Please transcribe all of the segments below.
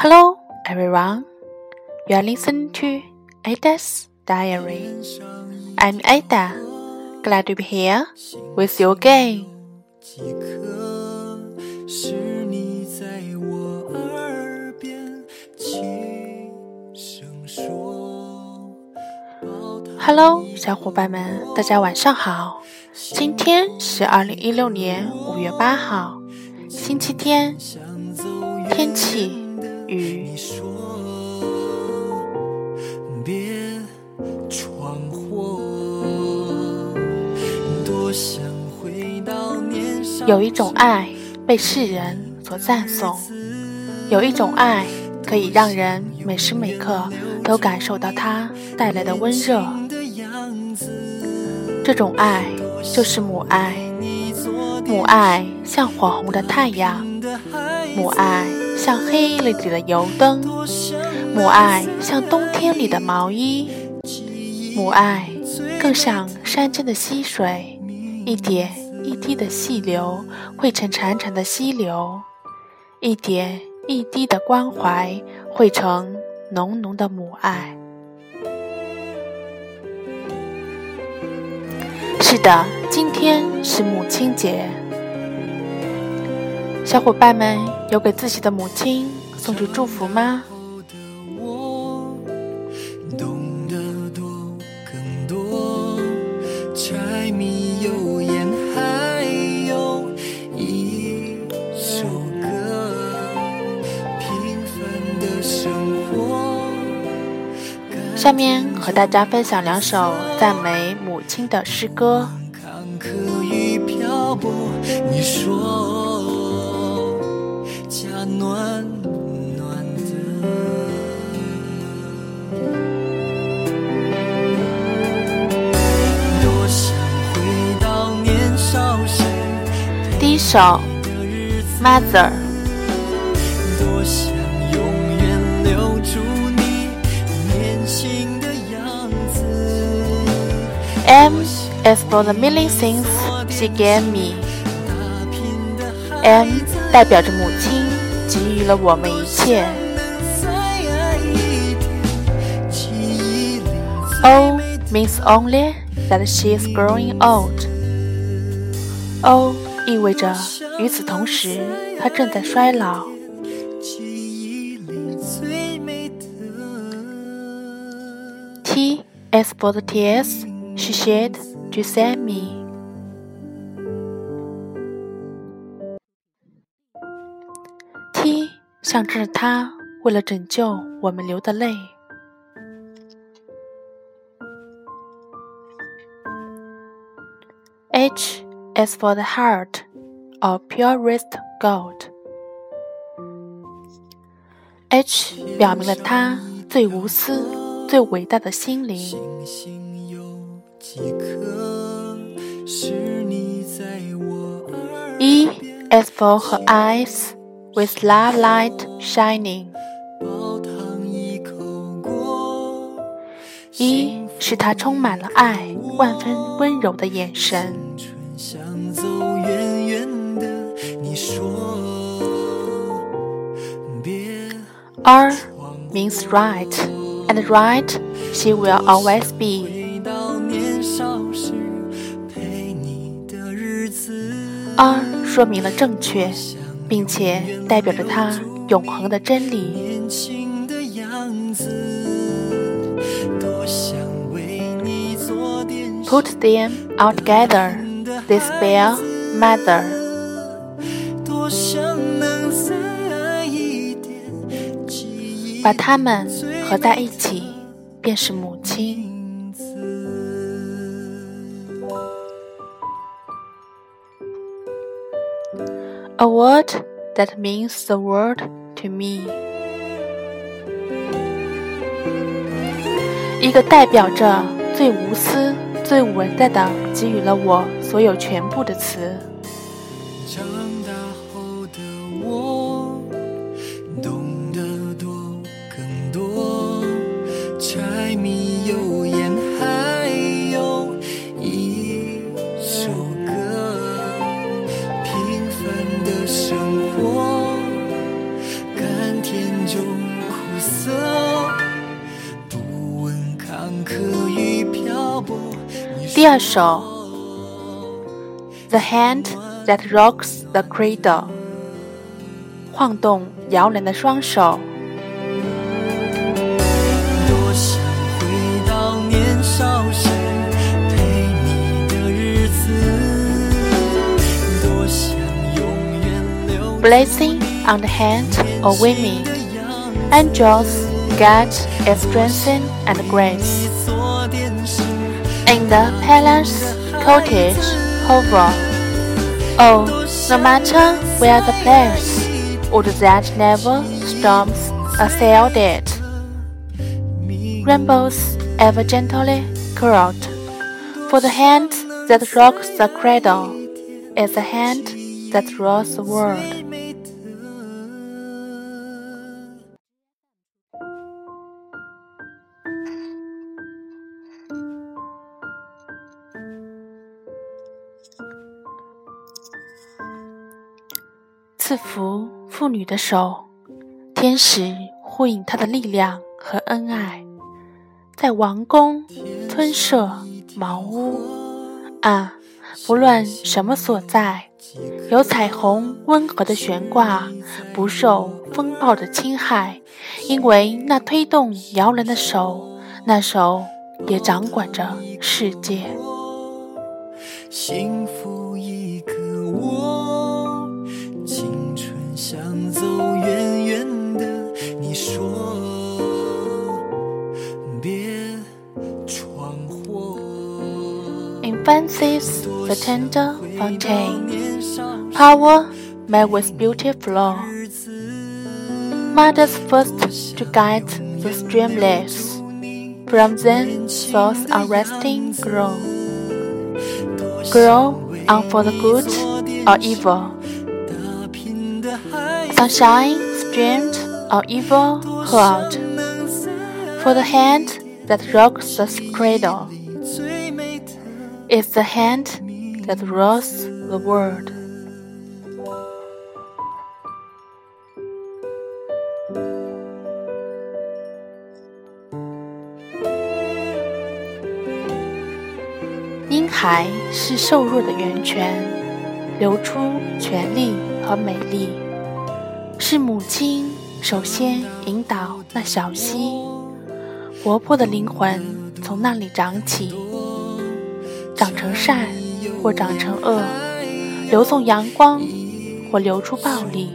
Hello, everyone. You are listening to Ada's Diary. I'm Ada. Glad to be here with you again. 几刻是你在我耳边轻声说。Hello，小伙伴们，大家晚上好。今天是二零一六年五月八号，星期天，天气雨。说，别闯祸。多想回到年少有一种爱被世人所赞颂，有一种爱可以让人每时每刻都感受到它带来的温热。这种爱就是母爱，母爱像火红的太阳，母爱像黑夜里的油灯，母爱像冬天里的毛衣，母爱更像山间的溪水，一点一滴的细流汇成潺潺的溪流，一点一滴的关怀汇成浓浓的母爱。是的，今天是母亲节，小伙伴们有给自己的母亲送去祝福吗？后的我懂得多更多，柴米油盐还有一首歌，平凡的生活。下面和大家分享两首赞美母亲的诗歌。坎坷与漂泊，你说家暖暖的。多想回到年少时第一首，《Mother》，M is for the million things she gave me。M。代表着母亲给予了我们一切。O means only that she is growing old。O 意味着与此同时，她正在衰老。T is for the tears she shed to save me。 象征着她为了拯救我们流的泪。H is for the heart of purest gold. H 表明了他最无私、最伟大的心灵。星星有几颗是你在我 E is for her eyes with love light shining. 一是他充满了爱、万分温柔的眼神。R means right, and right she will always be. R 说明了正确，并且代表着他永恒的真理。Put them all together, they spell mother. 把它们合在一起，便是母亲。Word that means the world to me. 一个代表着最无私、最伟大的给予了我所有全部的词。生活，甘甜中苦涩，不问坎坷与漂泊。第二首，The Hand That Rocks the Cradle，晃动摇篮的双手。blessing on the hand of women. Angels guide its strength and grace. In the palace, cottage, hovel, oh, no matter where the place, would that never storms assailed it. Rainbows ever gently curled, for the hand that rocks the cradle is the hand that rules the world. 赐福妇女的手，天使呼应她的力量和恩爱，在王宫村舍茅屋啊！不论什么所在，有彩虹温和的悬挂，不受风暴的侵害，因为那推动摇篮的手，那手也掌管着世界。幸福一个我，走远远的，你说别闯祸。 Infancy's the tender fountain, 年少 power met with beauty flow. 日子， Mothers first to guide the streamless. From them, souls are resting grow. Grow on for the good or evil. 打拼的孩子 Sunshine streamed or evil hurled. 能在 For the hand that rocks the cradle 最美的 is the hand that rules the world. 婴孩是瘦弱的源泉，流出权力和美丽。 是母亲首先引导那小溪，活泼的灵魂从那里长起，长成善或长成恶，流送阳光或流出暴力。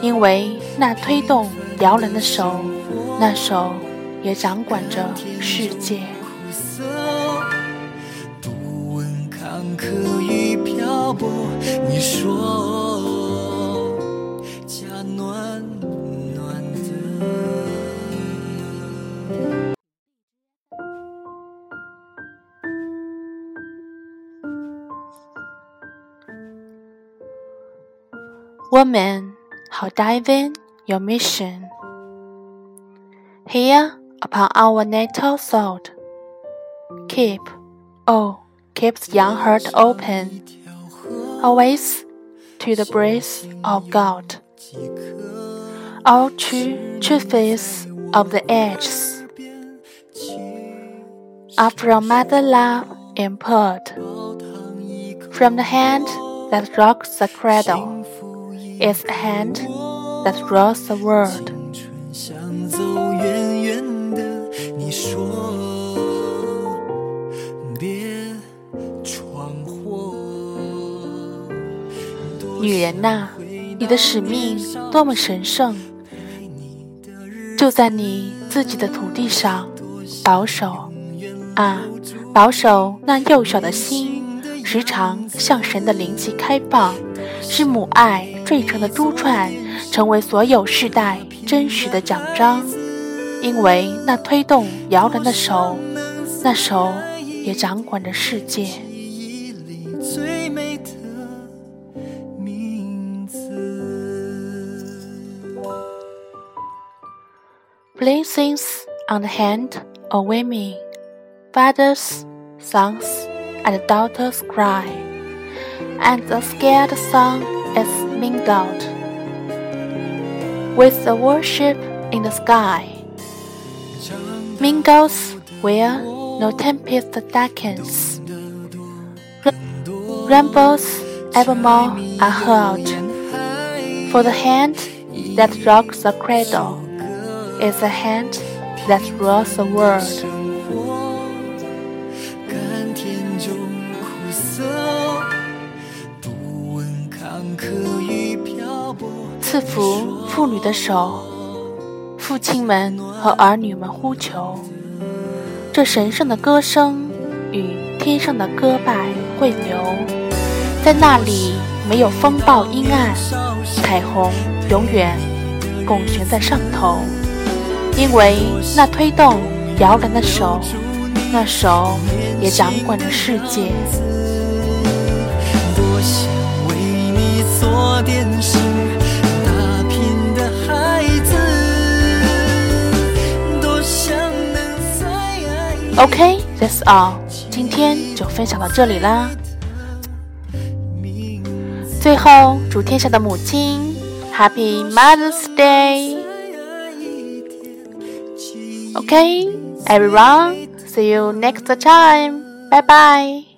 因为那推动摇篮的手，那手也掌管着世界。坎坷与漂泊。你说 Woman, how divine your mission. Here upon our natal soil, keep, oh, keep the young heart open, always to the breath of God. All true truths of the ages are from mother love impaired, from the hand that rocks the cradle is a hand that rules the world. 女人呐、你的使命多么神圣！就在你自己的土地上保守啊，保守那幼小的心，时常向神的灵气开放，是母爱缀成的珠串成为所有世代真实的奖章。因为那推动摇篮的手，那手也掌管着世界。记忆里最美的名字。Blessings on the hand of women, fathers, sons, and daughters cry, and the scared song is mingled. with the worship in the sky. Mingles where no tempest darkens. Rainbows evermore are heard, For the hand that rocks the cradle is the hand that rules the world. 赐福妇女的手，父亲们和儿女们呼求，这神圣的歌声与天上的歌拜汇流，在那里没有风暴阴暗，彩虹永远拱悬在上头，因为那推动摇篮的手，那手也掌管着世界。做点事，打拼的孩子，多想能再爱 OK，that's、all，今天就分享到这里啦。最后，祝天下的母亲 Happy Mother's Day。OK，everyone，see you next time. 拜拜